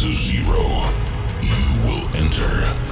to zero, you will enter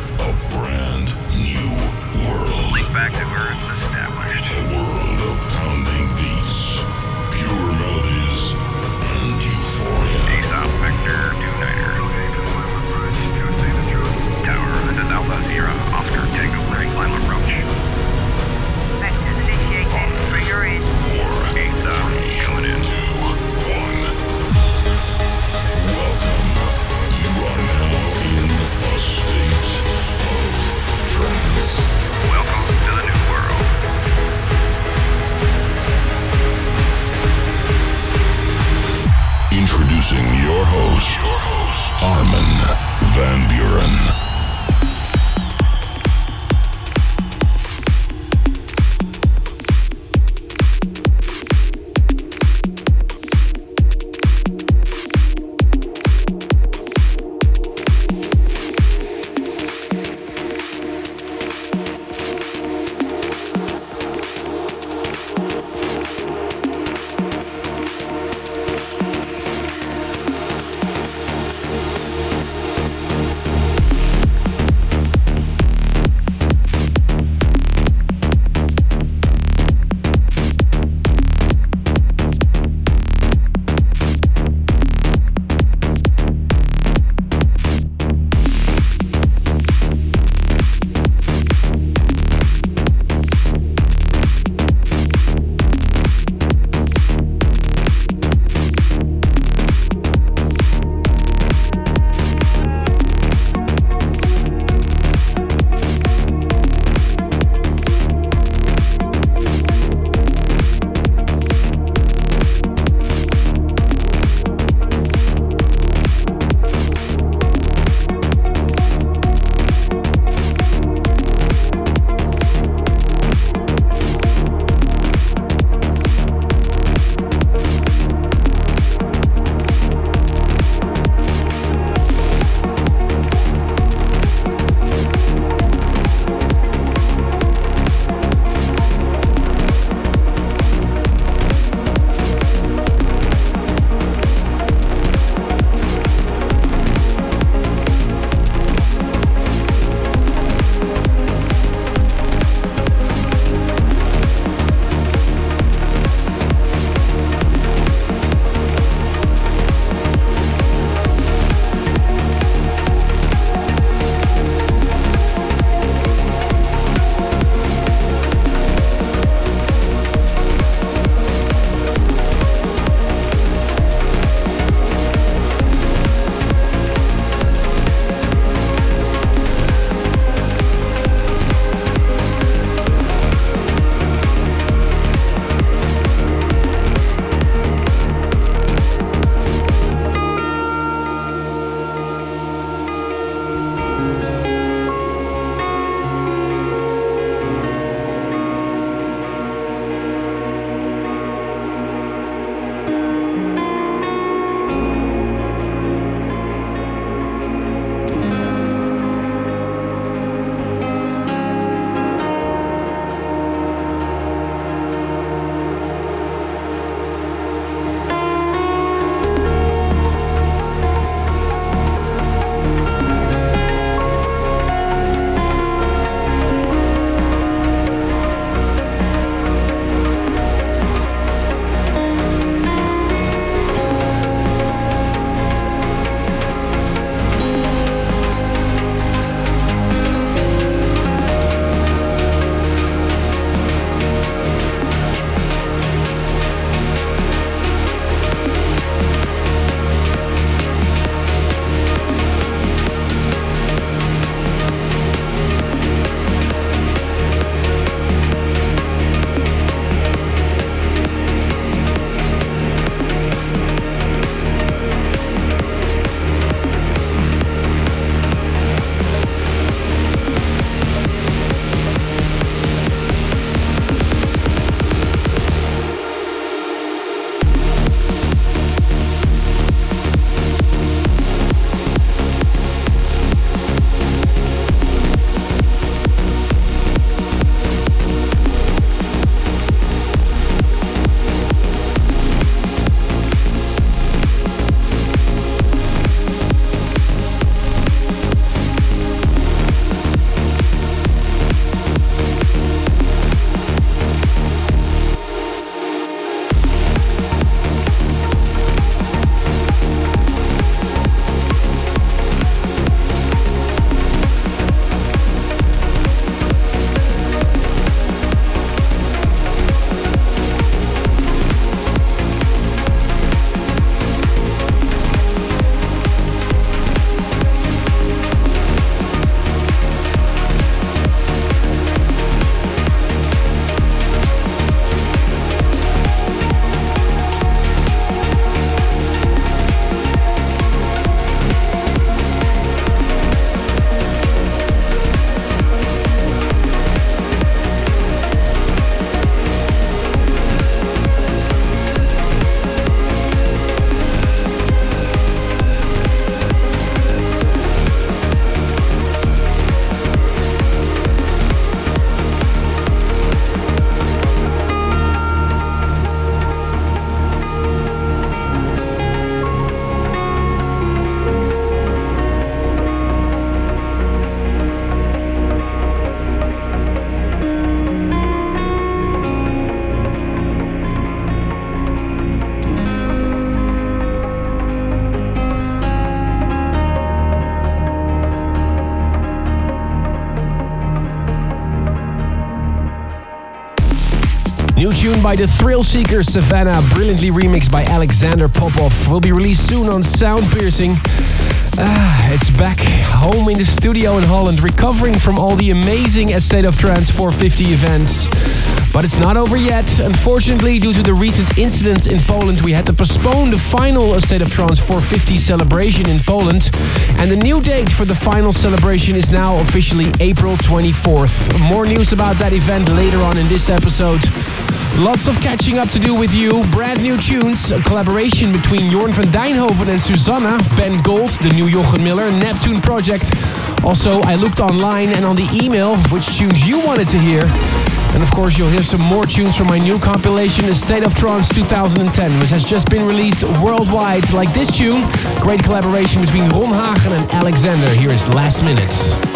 tune by the Thrill Seeker Savannah, brilliantly remixed by Alexander Popov, will be released soon on Sound Piercing. Ah, it's back home in the studio in Holland, recovering from all the amazing A State of Trance 450 events. But it's not over yet. Unfortunately, due to the recent incidents in Poland, we had to postpone the final A State of Trance 450 celebration in Poland. And the new date for the final celebration is now officially April 24th. More news about that event later on in this episode. Lots of catching up to do with you. Brand new tunes, a collaboration between Jorn van Deynhoven and Susana, Ben Gold, the new Jochen Miller, Neptune project. Also, I looked online and on the email which tunes you wanted to hear. And of course, you'll hear some more tunes from my new compilation, A State of Trance 2010, which has just been released worldwide. Like this tune, great collaboration between Ron Hagen and Alexander. Here is Last Minutes.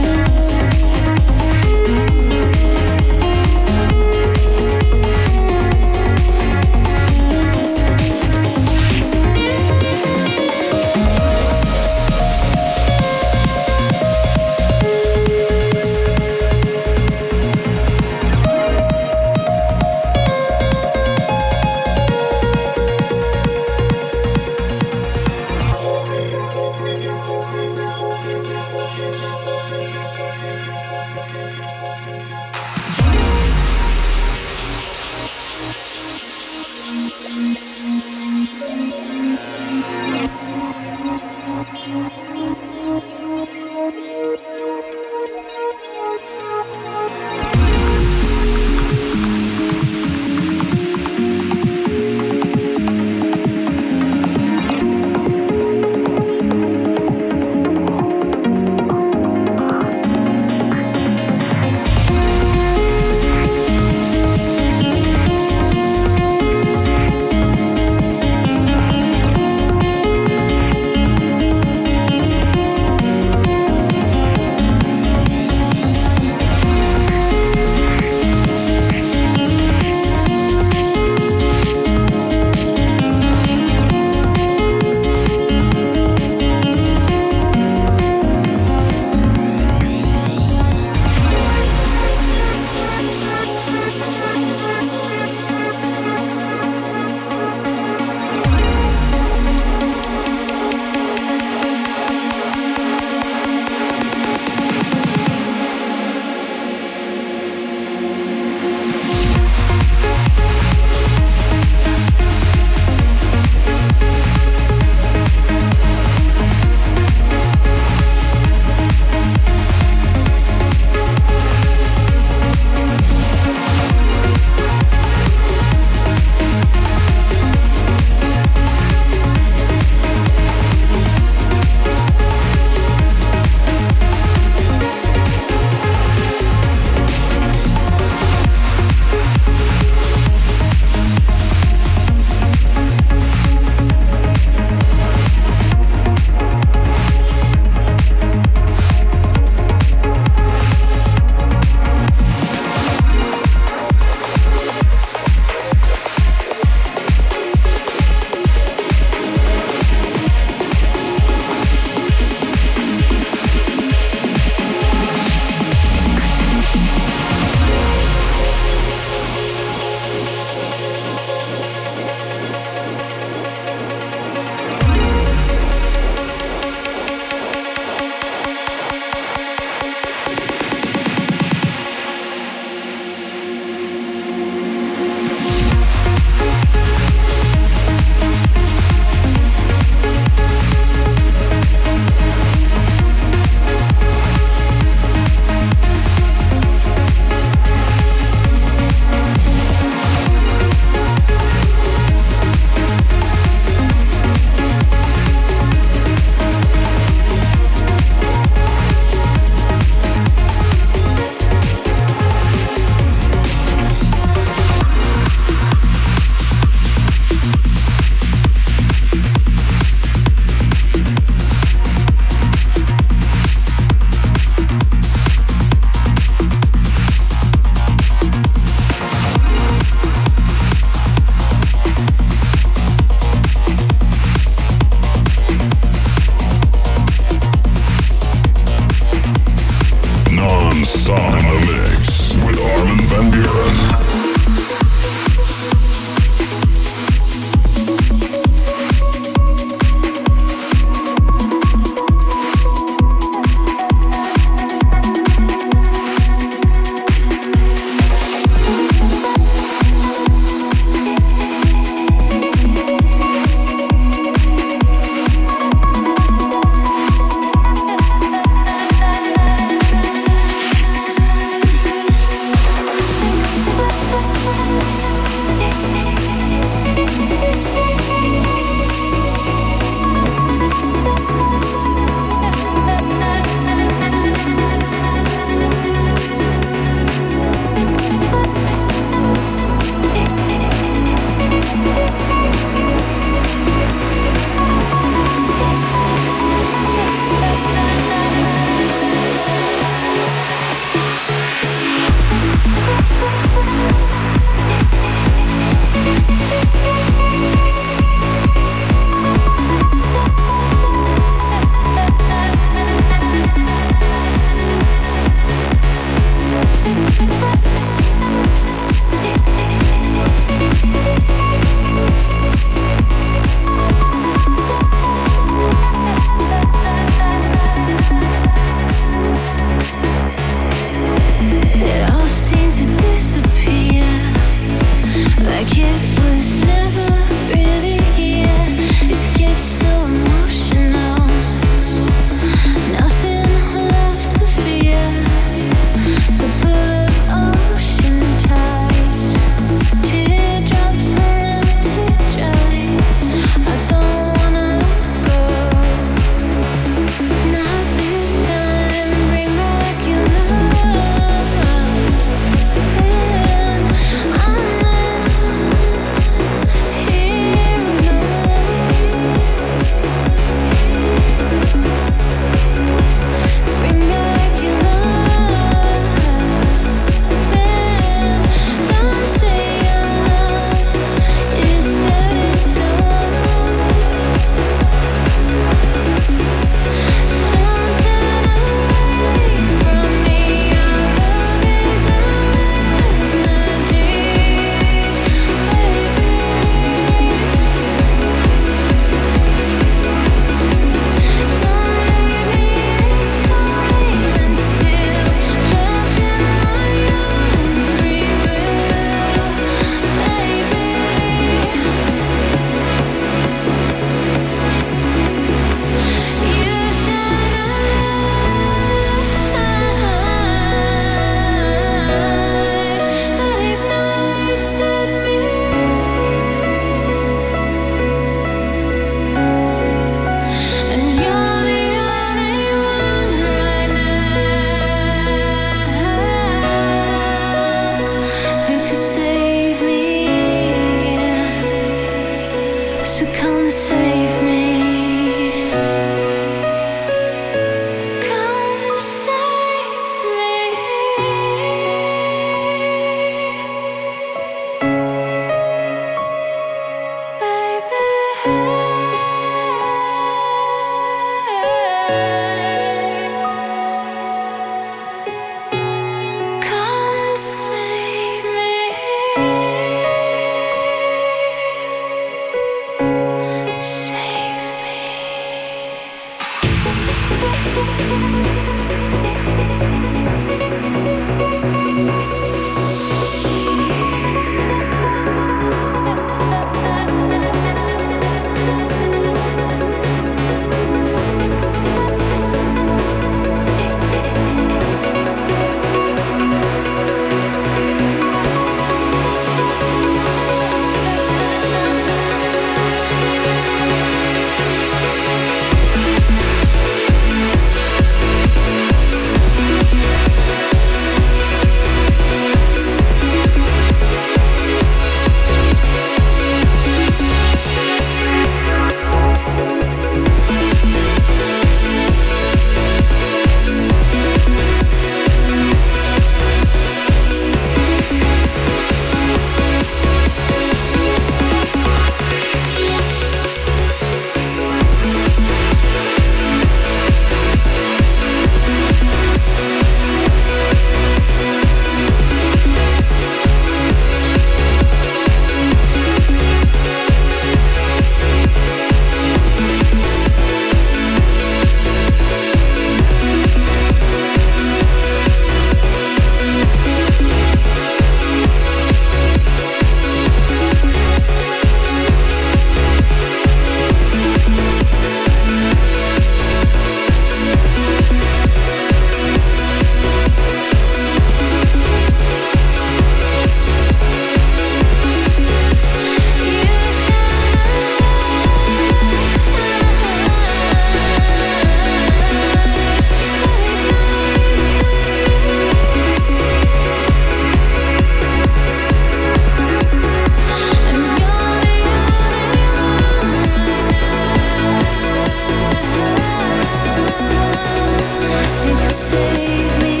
save me.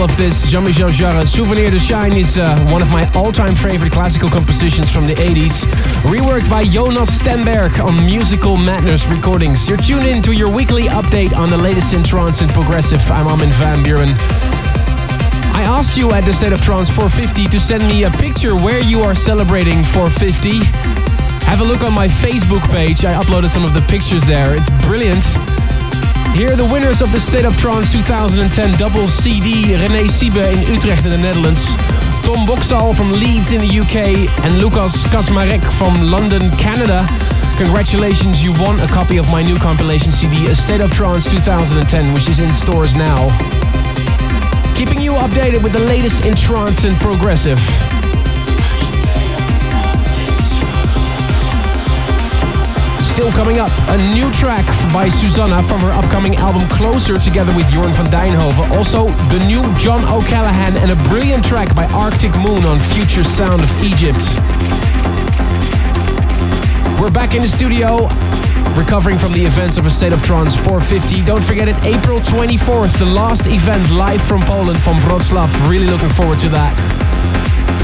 Original of this, Jean-Michel Jarre, Souvenir de Chine, is uh, one of my all-time favorite classical compositions from the 80s. Reworked by Jonas Stenberg on Musical Madness Recordings. You're tuned in to your weekly update on the latest in trance and progressive. I'm Armin van Buuren. I asked you at the State of Trance 450 to send me a picture where you are celebrating 450. Have a look on my Facebook page. I uploaded some of the pictures there. It's brilliant. Here are the winners of the State of Trance 2010 double CD. René Siebe in Utrecht in the Netherlands. Tom Boxall from Leeds in the UK. And Lucas Kasmarek from London, Canada. Congratulations, you won a copy of my new compilation CD, A State of Trance 2010, which is in stores now. Keeping you updated with the latest in trance and progressive. Still coming up, a new track by Susana from her upcoming album Closer together with Jorn van Deynhoven. Also, the new John O'Callaghan and a brilliant track by Arctic Moon on Future Sound of Egypt. We're back in the studio, recovering from the events of a State of Trance 450. Don't forget it, April 24th, the last event live from Poland, from Wroclaw. Really looking forward to that.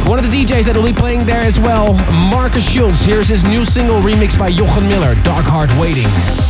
One of the DJs that will be playing there as well, Markus Schulz. Here's his new single remixed by Jochen Miller, Dark Heart Waiting.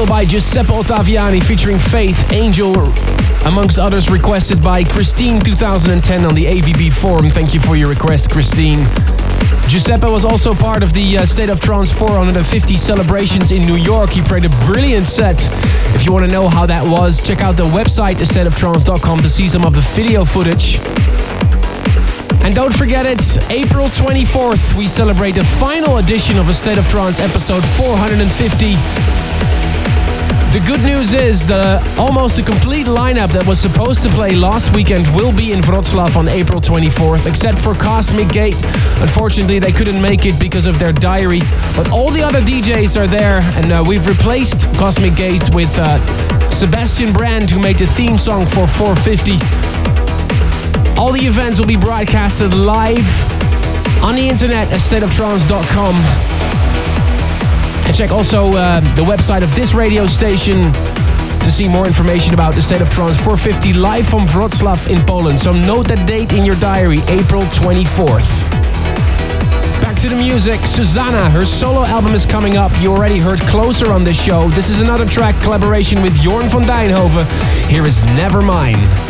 Single by Giuseppe Ottaviani featuring Faith, Angel, amongst others requested by Christine 2010 on the AVB forum. Thank you for your request, Christine. Giuseppe was also part of the uh, State of Trance 450 celebrations in New York. He played a brilliant set. If you want to know how that was, check out the website, astateoftrance.com, to see some of the video footage. And don't forget it's April 24th. We celebrate the final edition of A State of Trance episode 450. The good news is the almost a complete lineup that was supposed to play last weekend will be in Wroclaw on April 24th, except for Cosmic Gate. Unfortunately, they couldn't make it because of their diary, but all the other DJs are there, and uh, we've replaced Cosmic Gate with uh, Sebastian Brandt, who made the theme song for 450. All the events will be broadcasted live on the internet at stateoftrance.com. Check also uh, the website of this radio station to see more information about the State of Trance 450 live from Wrocław in Poland. So note that date in your diary, April 24th. Back to the music. Susana, her solo album is coming up. You already heard Closer on this show. This is another track collaboration with Jorn van Deynhoven. Here is Nevermind.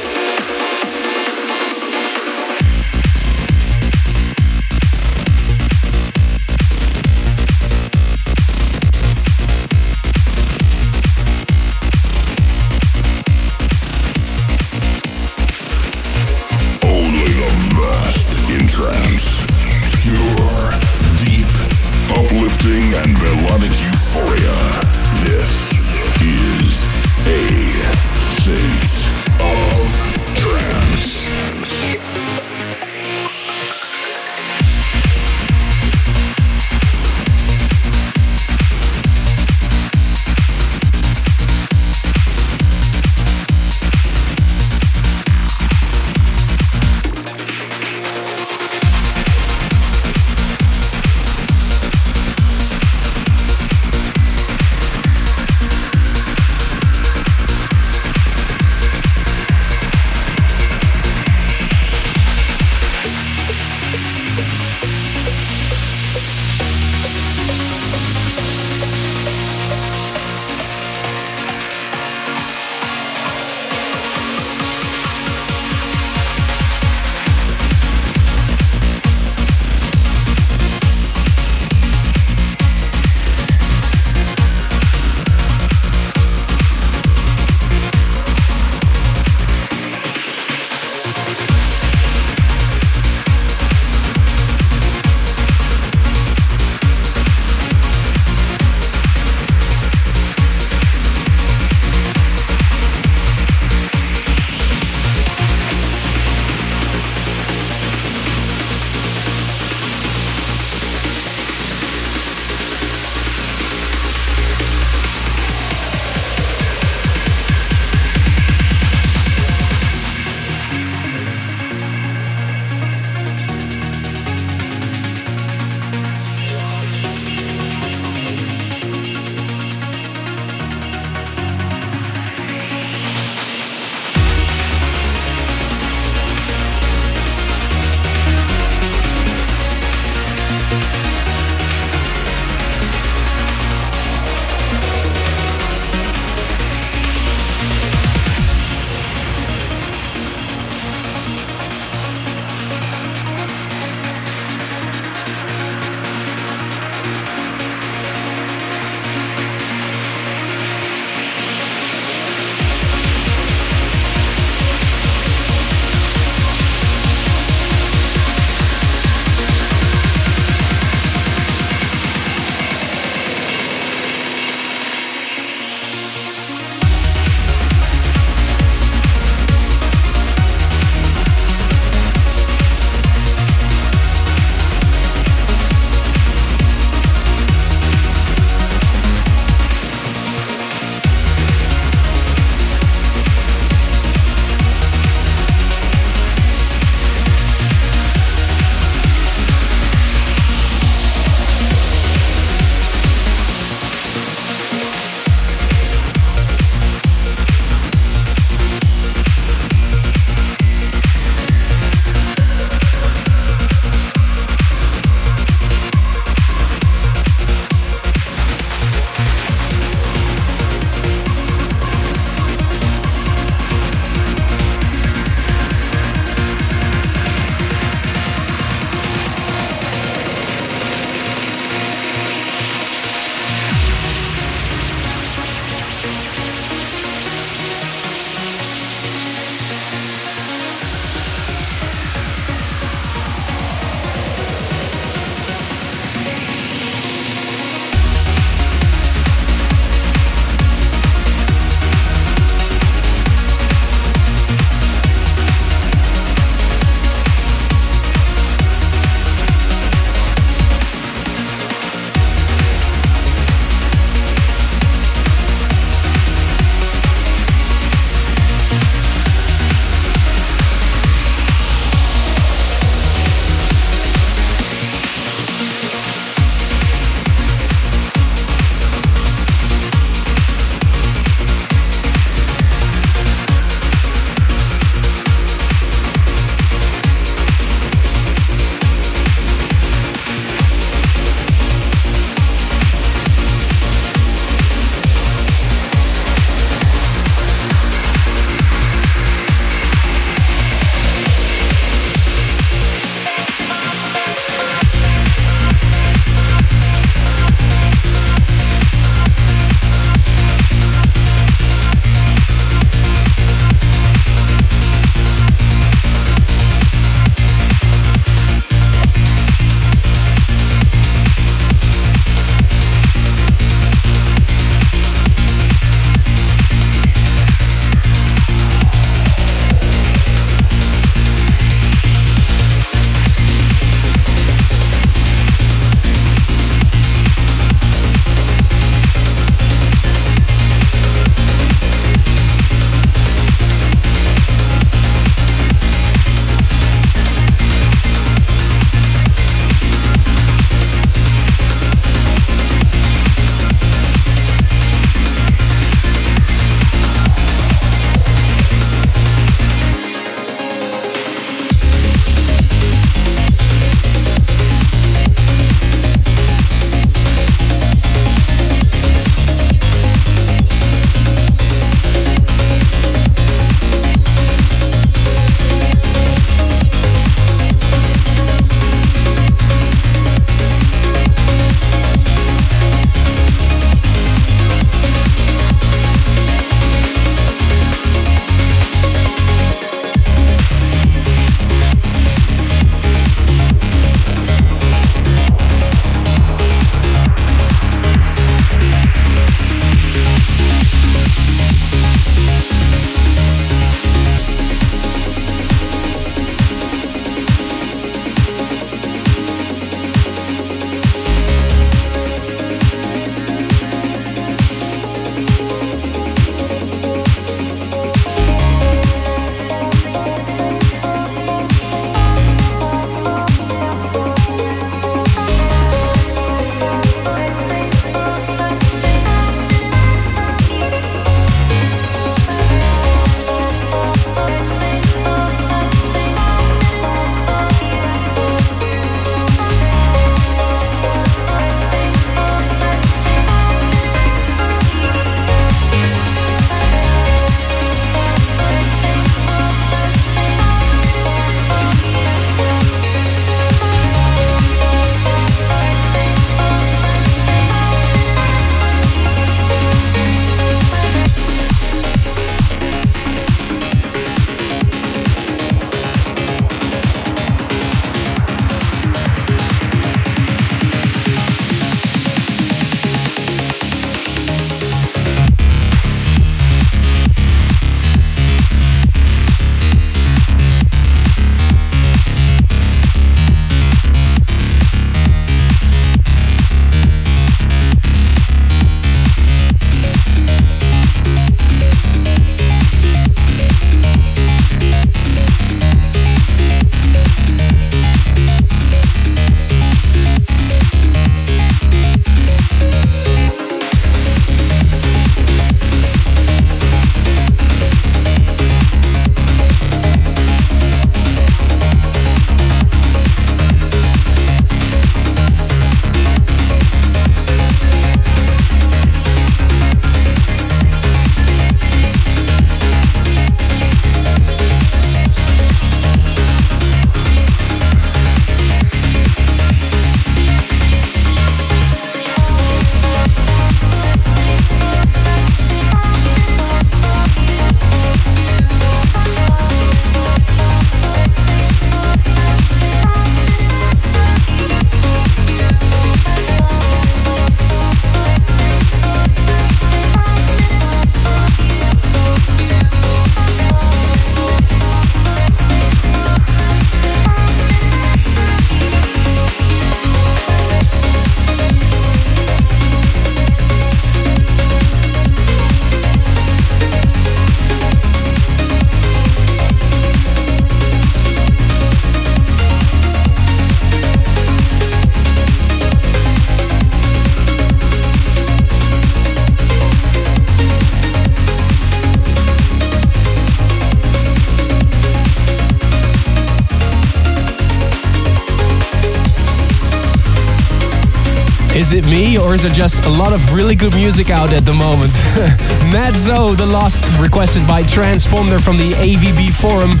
Is it me or is it just a lot of really good music out at the moment? Mat Zo The Lost, requested by Transponder from the AVB forum.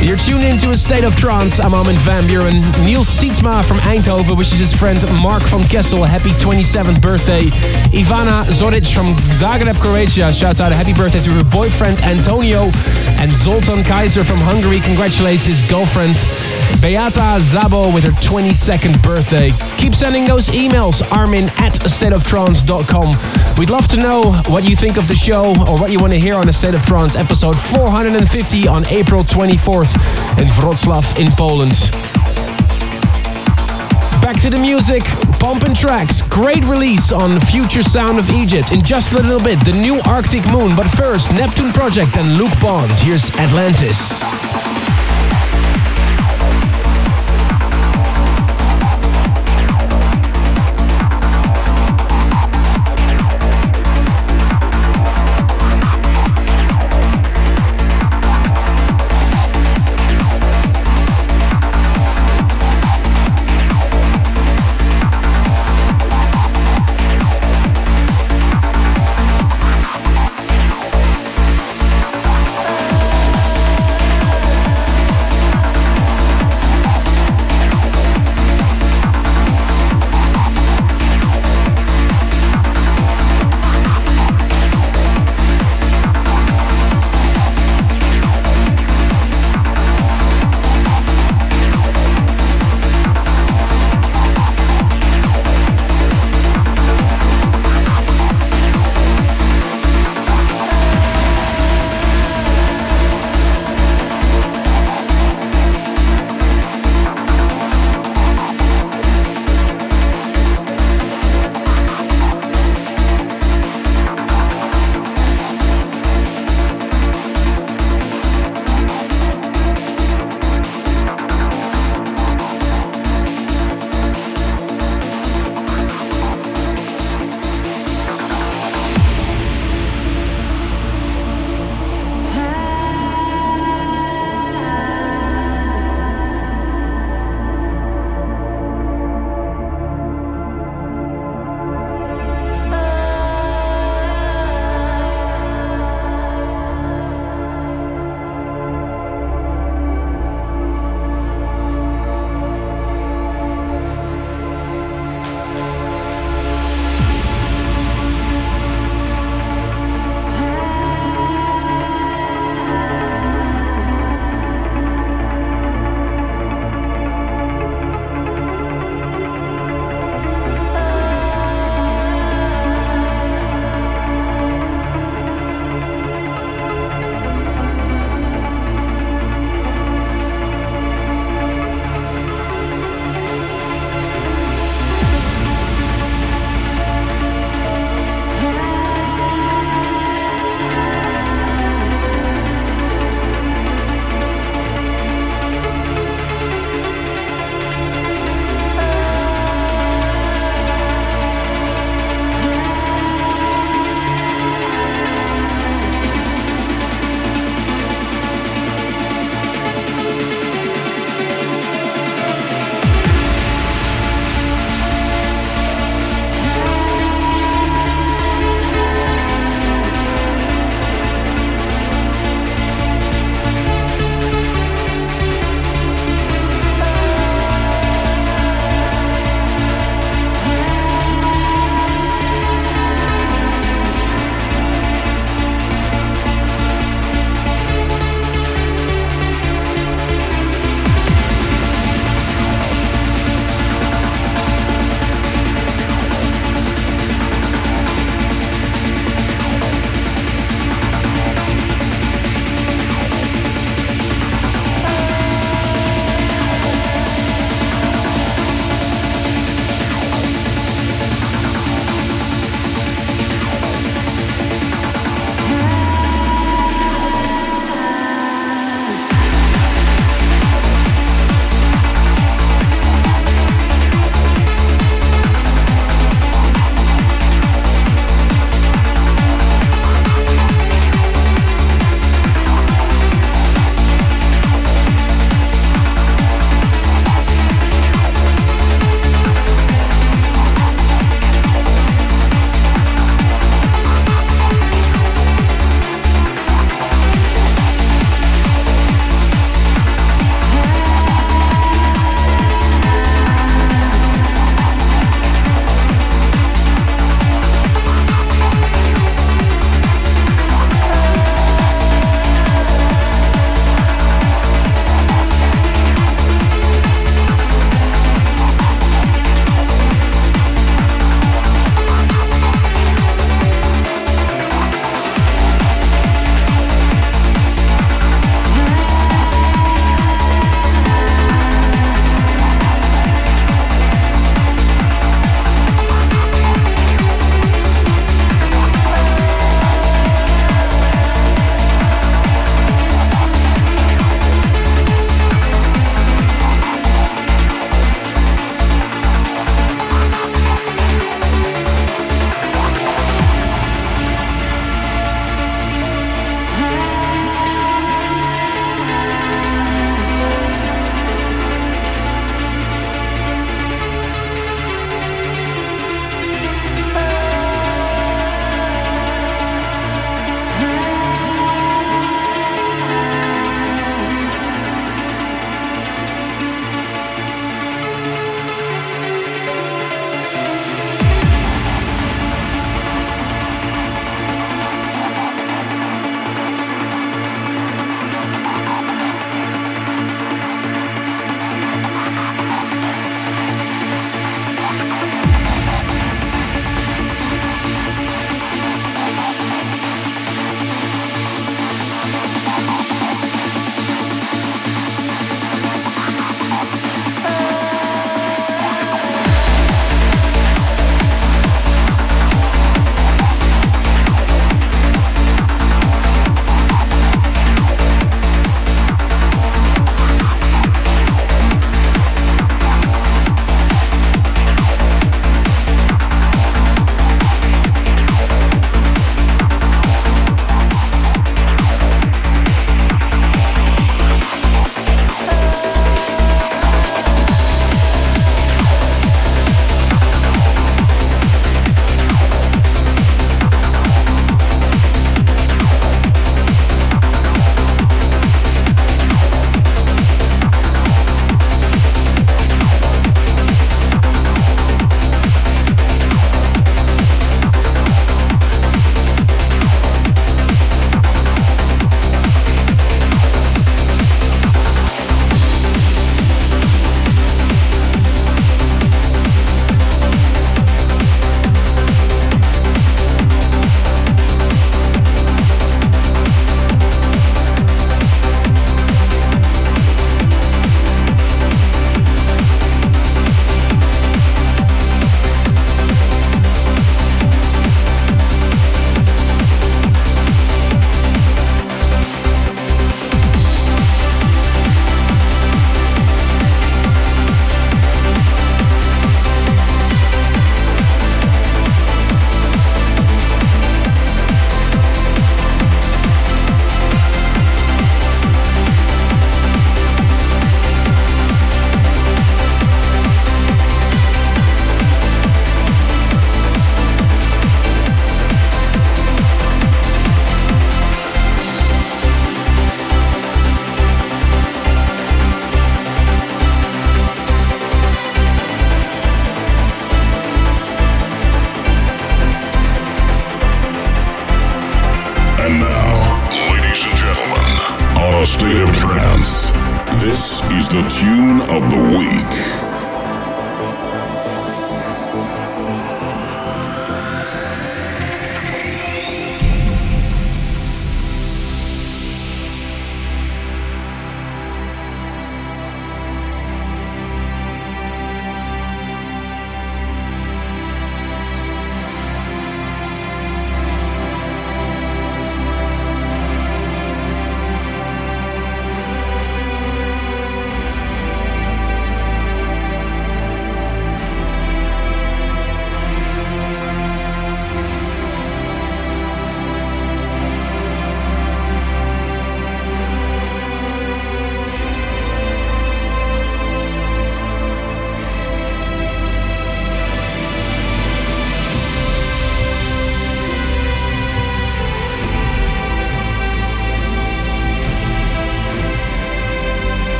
You're tuned into a state of trance. I'm Armin van Buuren. Niels Sietsma from Eindhoven wishes his friend Mark van Kessel a happy 27th birthday. Ivana Zoric from Zagreb, Croatia shouts out a happy birthday to her boyfriend Antonio. And Zoltan Kaiser from Hungary congratulates his girlfriend Beata Szabo with her 22nd birthday. Keep sending those emails, armin at stateoftrance.com. We'd love to know what you think of the show or what you want to hear on A State of Trance episode 450 on April 24th in Wrocław in Poland. Back to the music, pumping tracks, great release on Future Sound of Egypt. In just a little bit, the new Arctic Moon, but first, Neptune Project and Luke Bond. Here's Atlantis.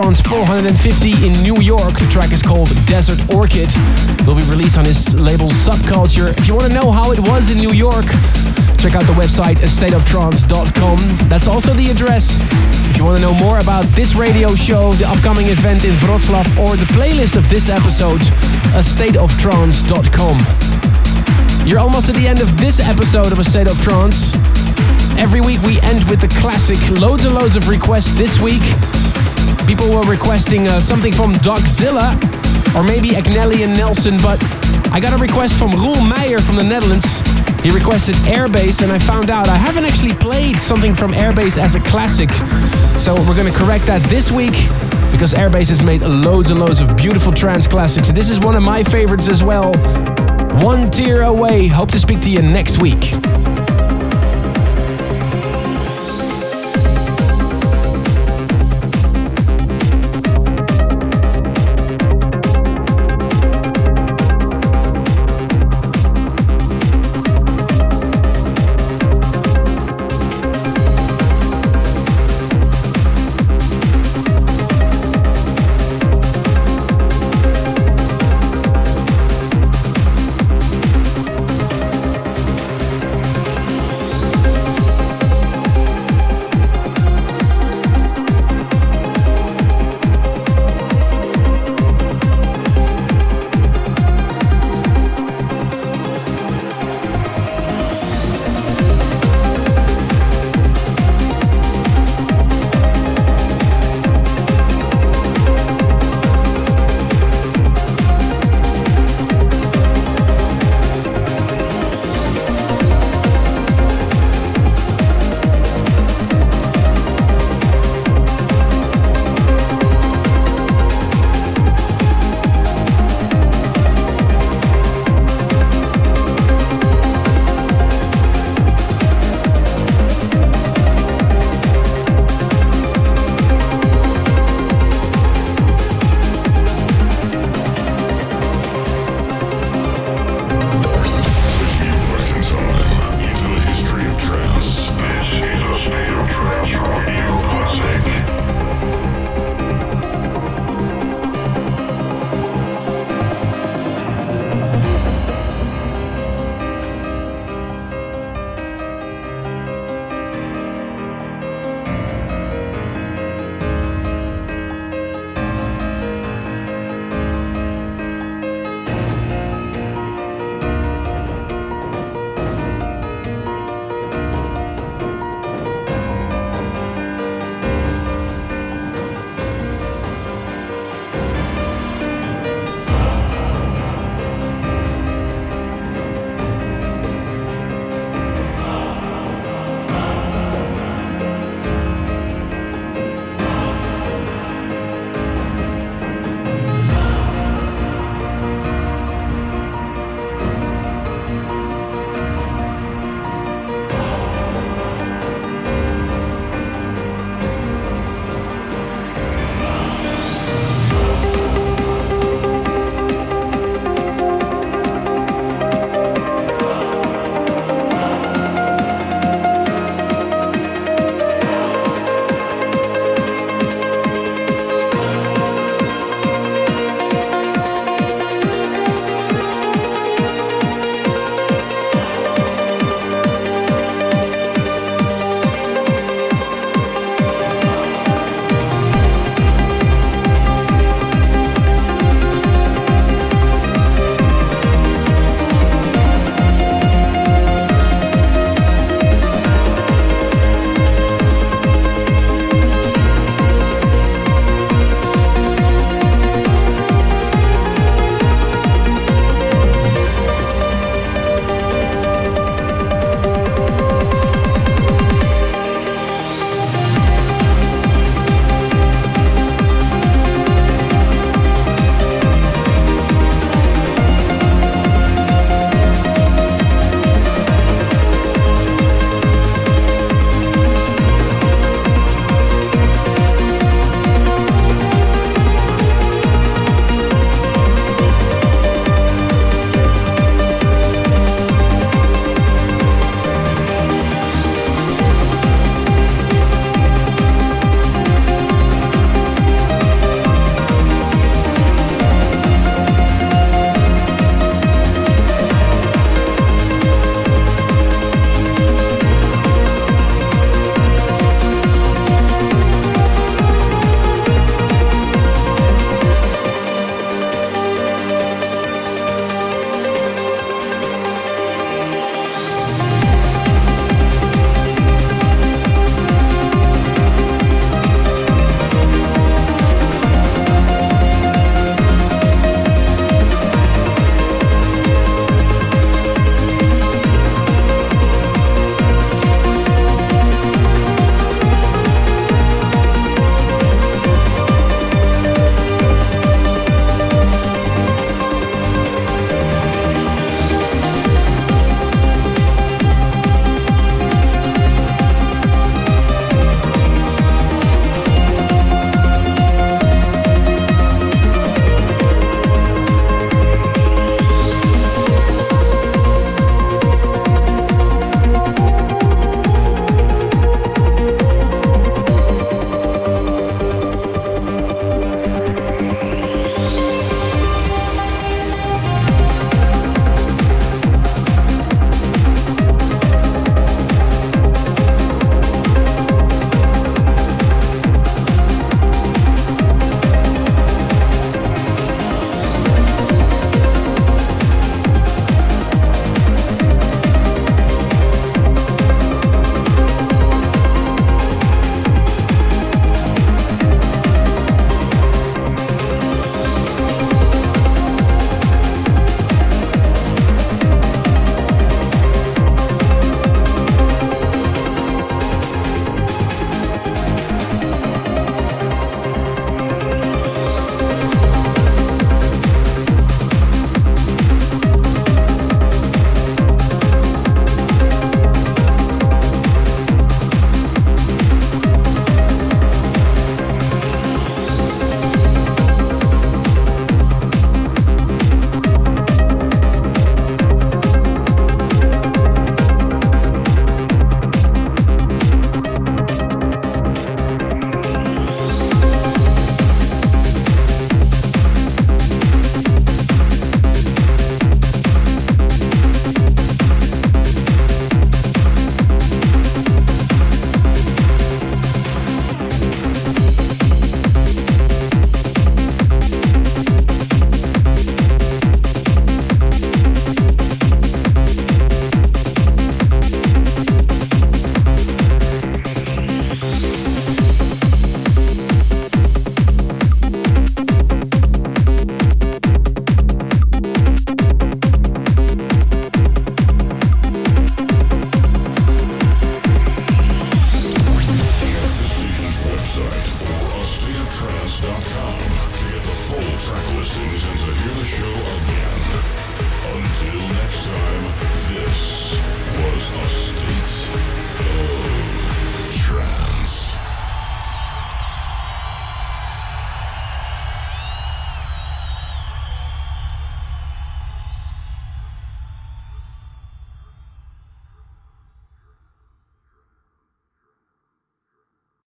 Trance 450 in New York. The track is called Desert Orchid. It will be released on his label Subculture. If you want to know how it was in New York, check out the website astateoftrance.com. That's also the address. If you want to know more about this radio show, the upcoming event in Wroclaw, or the playlist of this episode, uh, astateoftrance.com. You're almost at the end of this episode of A State of Trance. Every week we end with the classic. Loads and loads of requests this week. People were requesting uh, something from Dogzilla or maybe Agnelli and Nelson, but I got a request from Roel Meijer from the Netherlands. He requested Airbase, and I found out I haven't actually played something from Airbase as a classic. So we're gonna correct that this week because Airbase has made loads and loads of beautiful trance classics. This is one of my favorites as well. One tear away. Hope to speak to you next week.